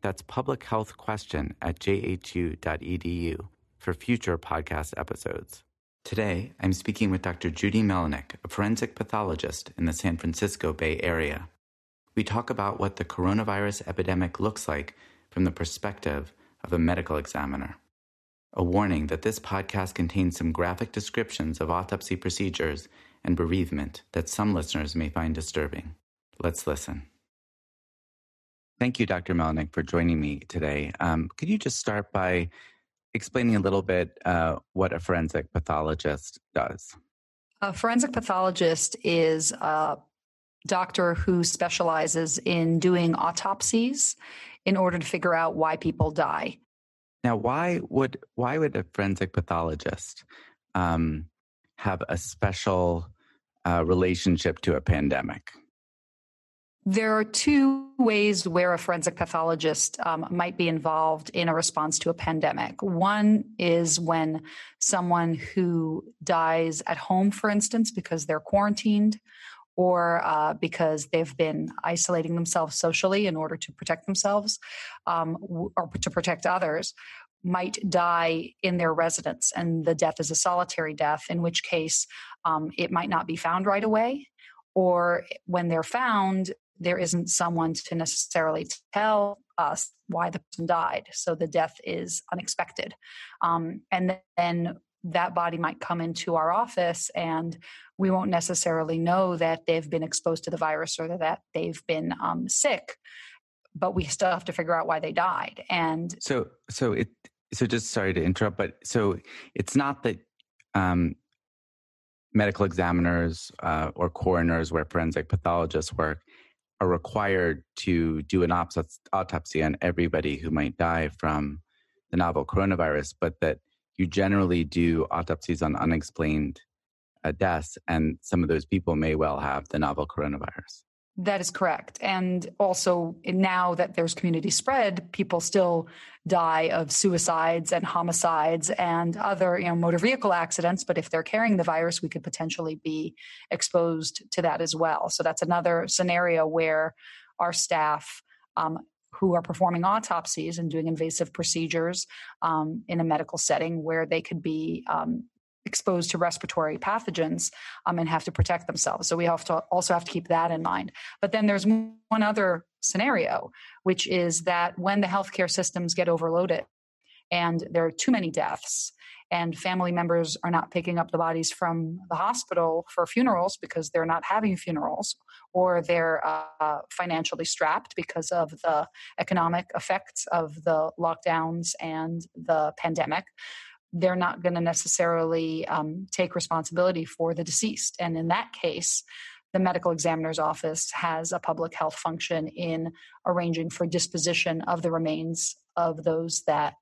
That's publichealthquestion at jhu.edu for future podcast episodes. Today, I'm speaking with Dr. Judy Melinek, a forensic pathologist in the San Francisco Bay Area. We talk about what the coronavirus epidemic looks like from the perspective of a medical examiner. A warning that this podcast contains some graphic descriptions of autopsy procedures and bereavement that some listeners may find disturbing. Let's listen. Thank you, Dr. Melinek, for joining me today. Um, could you just start by explaining a little bit uh, what a forensic pathologist does? A forensic pathologist is a doctor who specializes in doing autopsies in order to figure out why people die. Now, why would why would a forensic pathologist um, have a special uh, relationship to a pandemic? There are two ways where a forensic pathologist um, might be involved in a response to a pandemic. One is when someone who dies at home, for instance, because they're quarantined or uh, because they've been isolating themselves socially in order to protect themselves um, or to protect others, might die in their residence and the death is a solitary death, in which case um, it might not be found right away. Or when they're found, there isn't someone to necessarily tell us why the person died. So the death is unexpected. Um, and then that body might come into our office and we won't necessarily know that they've been exposed to the virus or that they've been um, sick but we still have to figure out why they died and so so it so just sorry to interrupt but so it's not that um, medical examiners uh, or coroners where forensic pathologists work are required to do an autopsy on everybody who might die from the novel coronavirus, but that you generally do autopsies on unexplained uh, deaths, and some of those people may well have the novel coronavirus. That is correct. And also, now that there's community spread, people still die of suicides and homicides and other, you know, motor vehicle accidents. But if they're carrying the virus, we could potentially be exposed to that as well. So that's another scenario where our staff um, who are performing autopsies and doing invasive procedures um, in a medical setting where they could be um, exposed to respiratory pathogens um, and have to protect themselves. So we have to also have to keep that in mind. But then there's one other scenario, which is that when the healthcare systems get overloaded and there are too many deaths and family members are not picking up the bodies from the hospital for funerals because they're not having funerals or they're uh, financially strapped because of the economic effects of the lockdowns and the pandemic they're not going to necessarily um, take responsibility for the deceased. And in that case, the medical examiner's office has a public health function in arranging for disposition of the remains of those that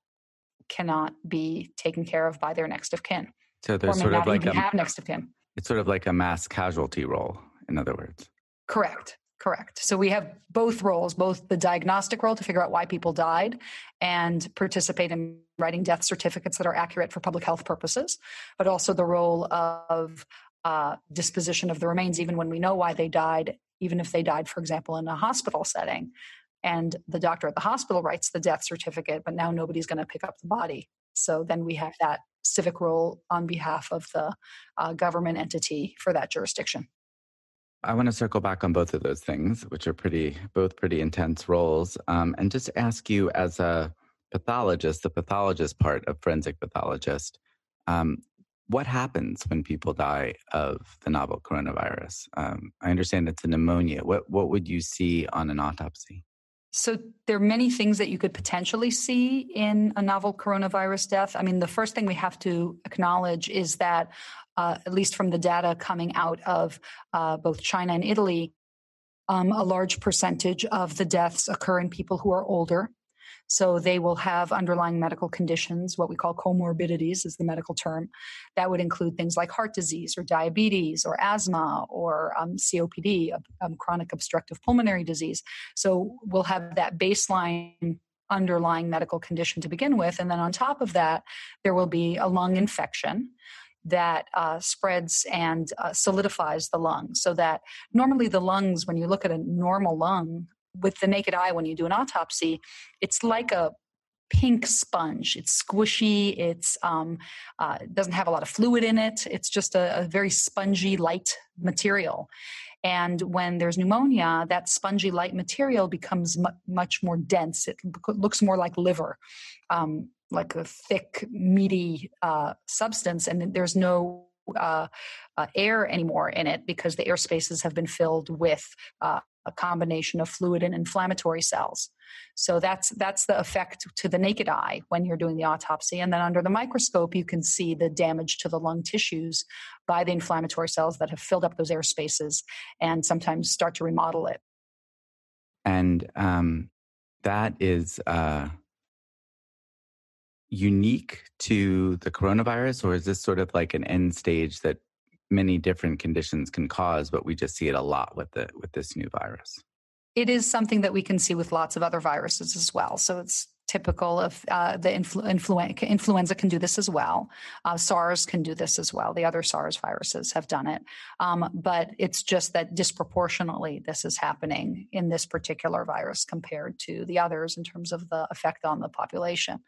cannot be taken care of by their next of kin. So there's sort of like a have next of kin. It's sort of like a mass casualty role, in other words. Correct. Correct. So we have both roles, both the diagnostic role to figure out why people died and participate in writing death certificates that are accurate for public health purposes, but also the role of uh, disposition of the remains, even when we know why they died, even if they died, for example, in a hospital setting. And the doctor at the hospital writes the death certificate, but now nobody's going to pick up the body. So then we have that civic role on behalf of the uh, government entity for that jurisdiction. I want to circle back on both of those things, which are pretty, both pretty intense roles, um, and just ask you as a pathologist, the pathologist part of forensic pathologist, um, what happens when people die of the novel coronavirus? Um, I understand it's a pneumonia. What what would you see on an autopsy? So there are many things that you could potentially see in a novel coronavirus death. I mean, the first thing we have to acknowledge is that, uh, at least from the data coming out of uh, both China and Italy, um, a large percentage of the deaths occur in people who are older So they will have underlying medical conditions, what we call comorbidities is the medical term. That would include things like heart disease or diabetes or asthma or um, COPD, um, chronic obstructive pulmonary disease. So we'll have that baseline underlying medical condition to begin with. And then on top of that, there will be a lung infection that uh, spreads and uh, solidifies the lung. So that normally the lungs, when you look at a normal lung with the naked eye, when you do an autopsy, it's like a pink sponge. It's squishy. It's um, uh, doesn't have a lot of fluid in it. It's just a, a very spongy, light material. And when there's pneumonia, that spongy light material becomes mu- much more dense. It looks more like liver, um, like a thick, meaty uh, substance, and there's no uh, uh, air anymore in it because the air spaces have been filled with uh, a combination of fluid and inflammatory cells. So that's that's the effect to the naked eye when you're doing the autopsy. And then under the microscope, you can see the damage to the lung tissues by the inflammatory cells that have filled up those air spaces and sometimes start to remodel it. And um, that is uh, unique to the coronavirus, or is this sort of like an end stage that many different conditions can cause, but we just see it a lot with the with this new virus. It is something that we can see with lots of other viruses as well. So it's typical of uh, the influ- influ- influenza can do this as well. Uh, SARS can do this as well. The other SARS viruses have done it, um, but it's just that disproportionately this is happening in this particular virus compared to the others in terms of the effect on the population.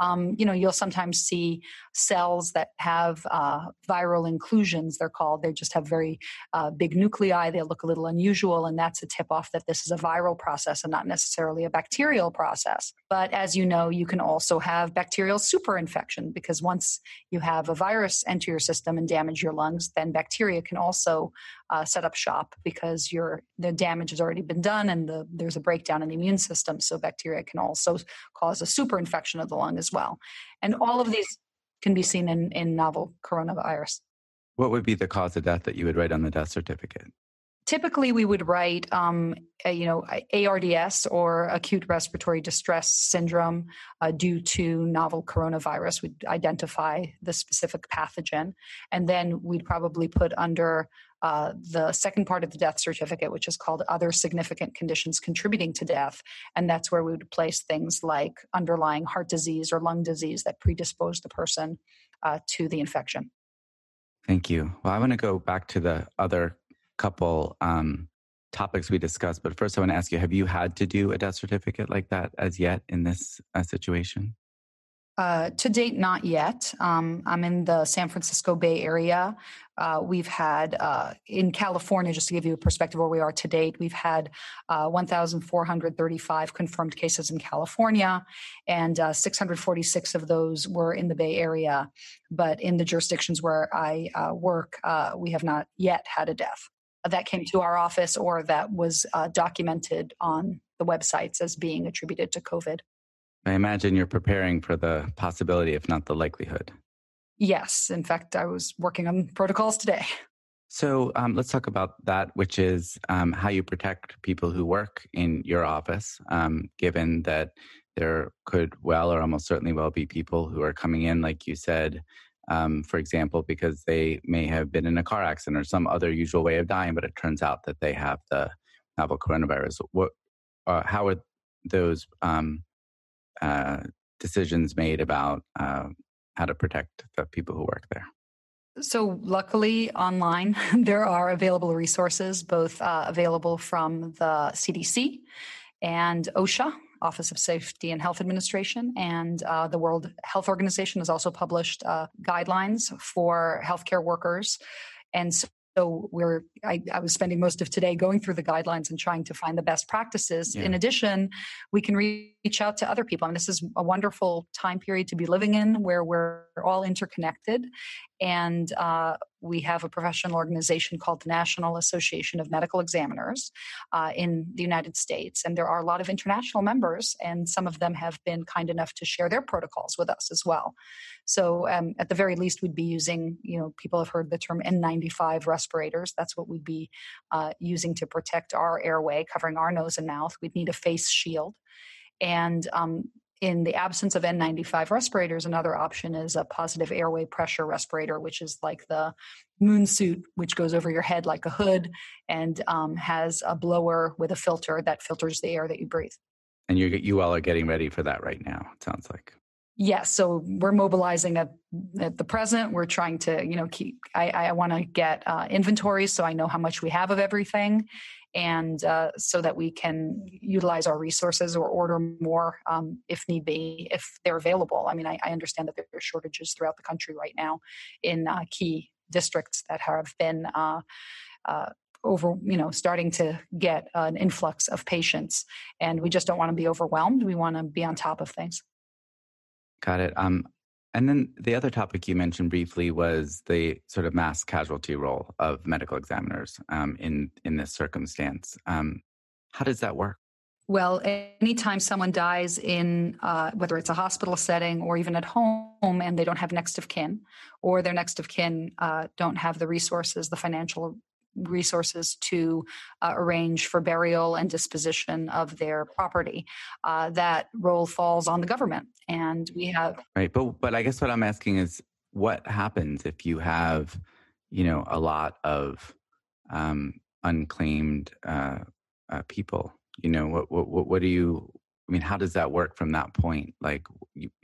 Um, you know, you'll sometimes see cells that have uh, viral inclusions. They're called. They just have very uh, big nuclei. They look a little unusual, and that's a tip off that this is a viral process and not necessarily a bacterial process. But as as you know, you can also have bacterial superinfection because once you have a virus enter your system and damage your lungs, then bacteria can also uh, set up shop because your the damage has already been done and the, there's a breakdown in the immune system. So bacteria can also cause a superinfection of the lung as well. And all of these can be seen in, in novel coronavirus. What would be the cause of death that you would write on the death certificate? Typically we would write um, a, you know ards or acute respiratory distress syndrome uh, due to novel coronavirus we'd identify the specific pathogen and then we'd probably put under uh, the second part of the death certificate which is called other significant conditions contributing to death and that's where we would place things like underlying heart disease or lung disease that predispose the person uh, to the infection Thank you. Well, I want to go back to the other couple um, topics we discussed. But first, I want to ask you: Have you had to do a death certificate like that as yet in this uh, situation? Uh, to date, not yet. Um, I'm in the San Francisco Bay Area. Uh, we've had uh, in California, just to give you a perspective where we are to date, we've had uh, 1,435 confirmed cases in California, and uh, 646 of those were in the Bay Area. But in the jurisdictions where I uh, work, we have not yet had a death that came to our office or that was uh, documented on the websites as being attributed to COVID. I imagine you're preparing for the possibility, if not the likelihood. Yes. In fact, I was working on protocols today. So um, let's talk about that, which is um, how you protect people who work in your office, um, given that there could well or almost certainly well be people who are coming in, like you said, um, for example, because they may have been in a car accident or some other usual way of dying, but it turns out that they have the novel coronavirus. What, uh, how are those um, uh, decisions made about uh, how to protect the people who work there? So, luckily, online there are available resources, both uh, available from the CDC and OSHA, Office of Safety and Health Administration, and uh, the World Health Organization has also published uh, guidelines for healthcare workers. And so so we're I, I, was spending most of today going through the guidelines and trying to find the best practices. Yeah. In addition, we can reach out to other people. I mean, this is a wonderful time period to be living in where we're all interconnected. And uh, we have a professional organization called the National Association of Medical Examiners uh, in the United States. And there are a lot of international members, and some of them have been kind enough to share their protocols with us as well. So, um, at the very least, we'd be using, you know, people have heard the term N95 respirators. That's what we'd be uh, using to protect our airway, covering our nose and mouth. We'd need a face shield. And um, in the absence of N95 respirators, another option is a positive airway pressure respirator, which is like the moon suit, which goes over your head like a hood and um, has a blower with a filter that filters the air that you breathe. And you you all are getting ready for that right now. It sounds like. Yes, so we're mobilizing at, at the present. We're trying to, you know, keep. I, I want to get uh, inventories so I know how much we have of everything, and uh, so that we can utilize our resources or order more um, if need be, if they're available. I mean, I, I, understand that there are shortages throughout the country right now in uh, key districts that have been. Uh, uh, over you know starting to get an influx of patients and we just don't want to be overwhelmed we want to be on top of things Got it. Um, and then the other topic you mentioned briefly was the sort of mass casualty role of medical examiners um, in in this circumstance. Um, how does that work? Well, anytime someone dies in uh, whether it's a hospital setting or even at home, and they don't have next of kin, or their next of kin uh, don't have the resources, the financial resources to uh, arrange for burial and disposition of their property. Uh, that role falls on the government, and we have right. But but I guess what I'm asking is, what happens if you have, you know, a lot of um, unclaimed uh, uh people? You know, what what what do you? I mean, how does that work from that point? Like,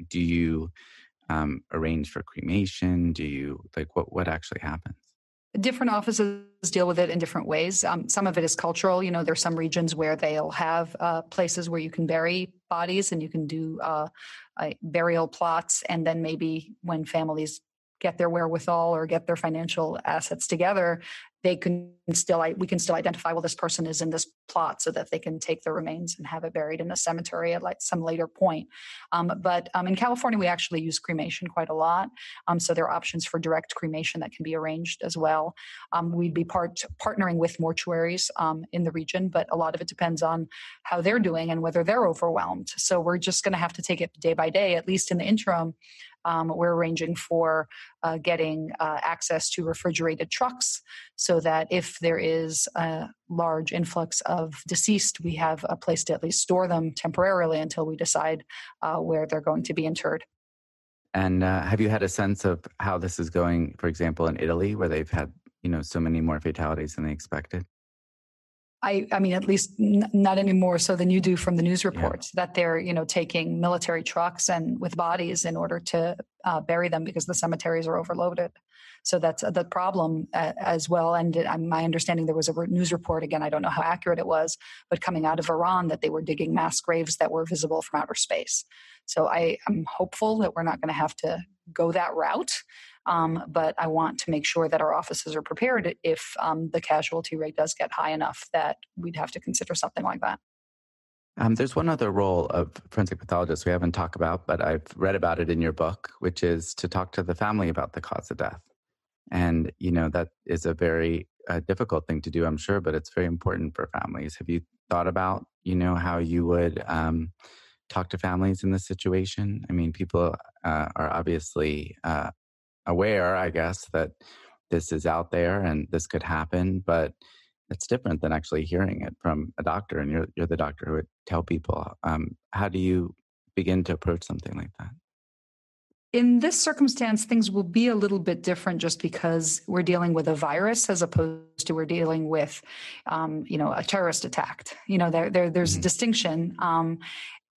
do you um, arrange for cremation? Do you like what what actually happens? Different offices deal with it in different ways. Um, some of it is cultural. You know, there's some regions where they'll have uh, places where you can bury bodies and you can do uh, burial plots. And then maybe when families get their wherewithal or get their financial assets together, they can still we can still identify well this person is in this plot so that they can take the remains and have it buried in a cemetery at like some later point. Um, but um, in california we actually use cremation quite a lot. Um, so there are options for direct cremation that can be arranged as well. Um, we'd be part partnering with mortuaries um, in the region but a lot of it depends on how they're doing and whether they're overwhelmed. So we're just going to have to take it day by day at least in the interim um, we're arranging for uh, getting uh, access to refrigerated trucks so that if there is a large influx of deceased, we have a place to at least store them temporarily until we decide uh, where they're going to be interred. And uh, have you had a sense of how this is going, for example, in Italy, where they've had you know so many more fatalities than they expected? I, I mean, at least n- not any more so than you do from the news reports yeah. that they're, you know, taking military trucks and with bodies in order to uh, bury them because the cemeteries are overloaded. So that's the problem uh, as well. And uh, my understanding, there was a news report again. I don't know how accurate it was, but coming out of Iran that they were digging mass graves that were visible from outer space. So I am hopeful that we're not going to have to go that route. Um, but I want to make sure that our offices are prepared if um, the casualty rate does get high enough that we'd have to consider something like that. Um, there's one other role of forensic pathologists we haven't talked about, but I've read about it in your book, which is to talk to the family about the cause of death. And, you know, that is a very uh, difficult thing to do, I'm sure, but it's very important for families. Have you thought about, you know, how you would um, talk to families in this situation? I mean, people uh, are obviously uh, aware, I guess, that this is out there and this could happen, but it's different than actually hearing it from a doctor, and you're you're the doctor who would tell people. Um, how do you begin to approach something like that? In this circumstance, things will be a little bit different just because we're dealing with a virus as opposed to we're dealing with, um, you know, a terrorist attack. You know, there, there there's mm-hmm. a distinction um,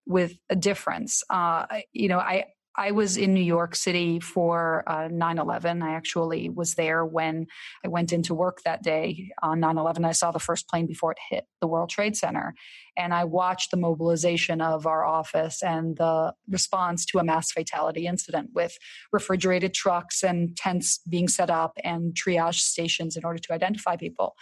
with a difference. Uh, you know, I I was in New York City for uh, 9 11. I actually was there when I went into work that day on 9 11. I saw the first plane before it hit the World Trade Center. And I watched the mobilization of our office and the response to a mass fatality incident with refrigerated trucks and tents being set up and triage stations in order to identify people.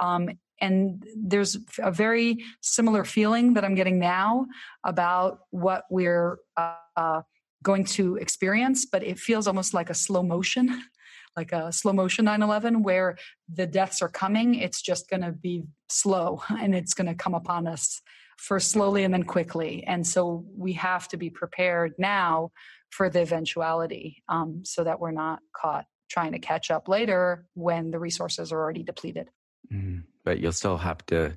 Um, and there's a very similar feeling that I'm getting now about what we're. Uh, going to experience, but it feels almost like a slow motion, like a slow motion 9 11, where the deaths are coming. It's just going to be slow and it's going to come upon us first slowly and then quickly. And so we have to be prepared now for the eventuality um, so that we're not caught trying to catch up later when the resources are already depleted. Mm, but you'll still have to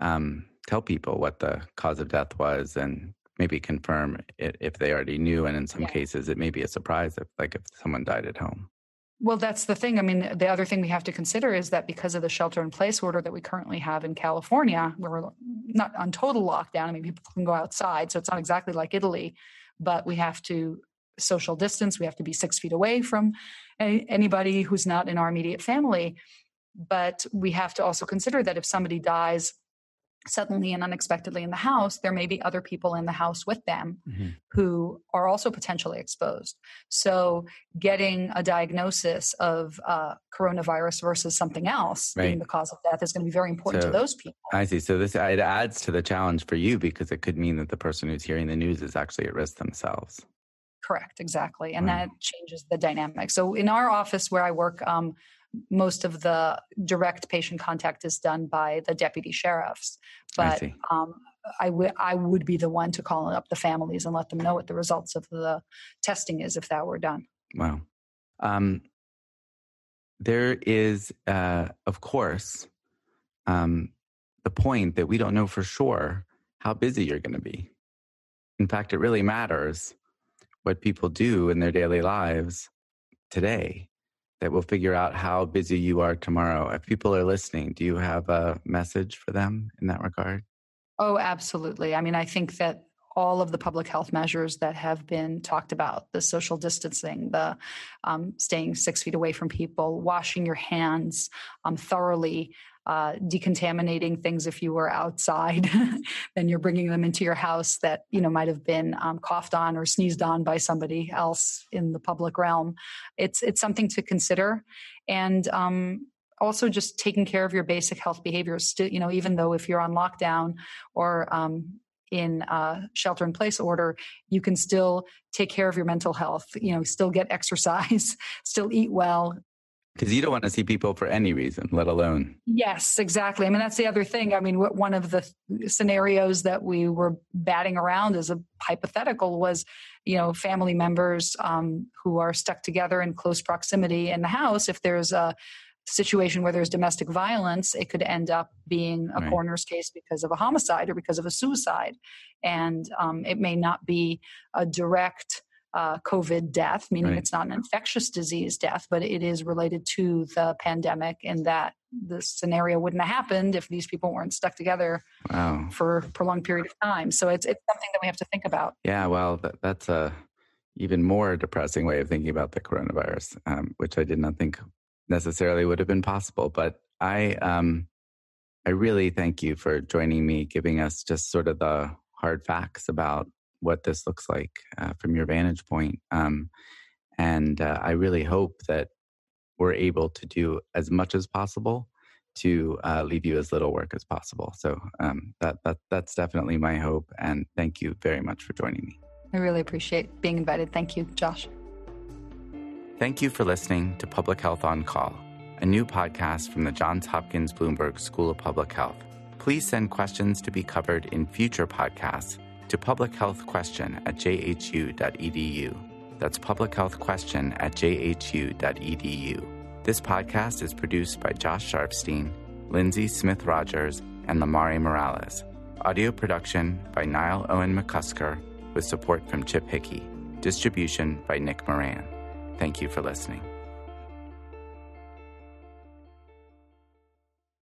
um, tell people what the cause of death was and maybe confirm it if they already knew. And in some Yeah. cases, it may be a surprise if, like, if someone died at home. Well, that's the thing. I mean, the other thing we have to consider is that because of the shelter in place order that we currently have in California, where we're not on total lockdown. I mean, people can go outside, so it's not exactly like Italy, but we have to social distance. We have to be six feet away from anybody who's not in our immediate family. But we have to also consider that if somebody dies suddenly and unexpectedly in the house, there may be other people in the house with them who are also potentially exposed. So, getting a diagnosis of uh, coronavirus versus something else being the cause of death is going to be very important So- to those people. I see. So this it adds to the challenge for you because it could mean that the person who's hearing the news is actually at risk themselves. Correct, exactly. And Wow. that changes the dynamic. So, in our office where I work, um, most of the direct patient contact is done by the deputy sheriffs. But see. um, I would would be the one to call up the families and let them know what the results of the testing is if that were done. Wow. Um, there is, uh, of course, um, the point that we don't know for sure how busy you're going to be. In fact, it really matters what people do in their daily lives today that will figure out how busy you are tomorrow. If people are listening, do you have a message for them in that regard? Oh, absolutely. I mean, I think that all of the public health measures that have been talked about the social distancing, the um, staying six feet away from people, washing your hands um, thoroughly, uh, decontaminating things if you were outside, then you're bringing them into your house that you know might have been um, coughed on or sneezed on by somebody else in the public realm. It's it's something to consider, and um, also just taking care of your basic health behaviors. You know, even though if you're on lockdown or um, in uh, shelter in place order, you can still take care of your mental health. You know, still get exercise, still eat well. Because you don't want to see people for any reason, let alone. Yes, exactly. I mean, that's the other thing. I mean, one of the th- scenarios that we were batting around as a hypothetical was, you know, family members um, who are stuck together in close proximity in the house. If there's a situation where there's domestic violence, it could end up being a Right. coroner's case because of a homicide or because of a suicide. And um, it may not be a direct uh, COVID death, meaning Right. it's not an infectious disease death, but it is related to the pandemic, and that the scenario wouldn't have happened if these people weren't stuck together Wow. for a prolonged period of time. So it's it's something that we have to think about. Yeah, well, that, that's a even more depressing way of thinking about the coronavirus, um, which I did not think necessarily would have been possible. But I, um, I really thank you for joining me, giving us just sort of the hard facts about what this looks like uh, from your vantage point. Um, and uh, I really hope that we're able to do as much as possible to uh, leave you as little work as possible. So um, that, that that's definitely my hope. And thank you very much for joining me. I really appreciate being invited. Thank you, Josh. Thank you for listening to Public Health on Call, a new podcast from the Johns Hopkins Bloomberg School of Public Health. Please send questions to be covered in future podcasts to publichealthquestion at jhu.edu. That's publichealthquestion at jhu.edu. This podcast is produced by Josh Sharfstein, Lindsay Smith Rogers, and Lamari Morales. Audio production by Niall Owen McCusker with support from Chip Hickey. Distribution by Nick Moran. Thank you for listening.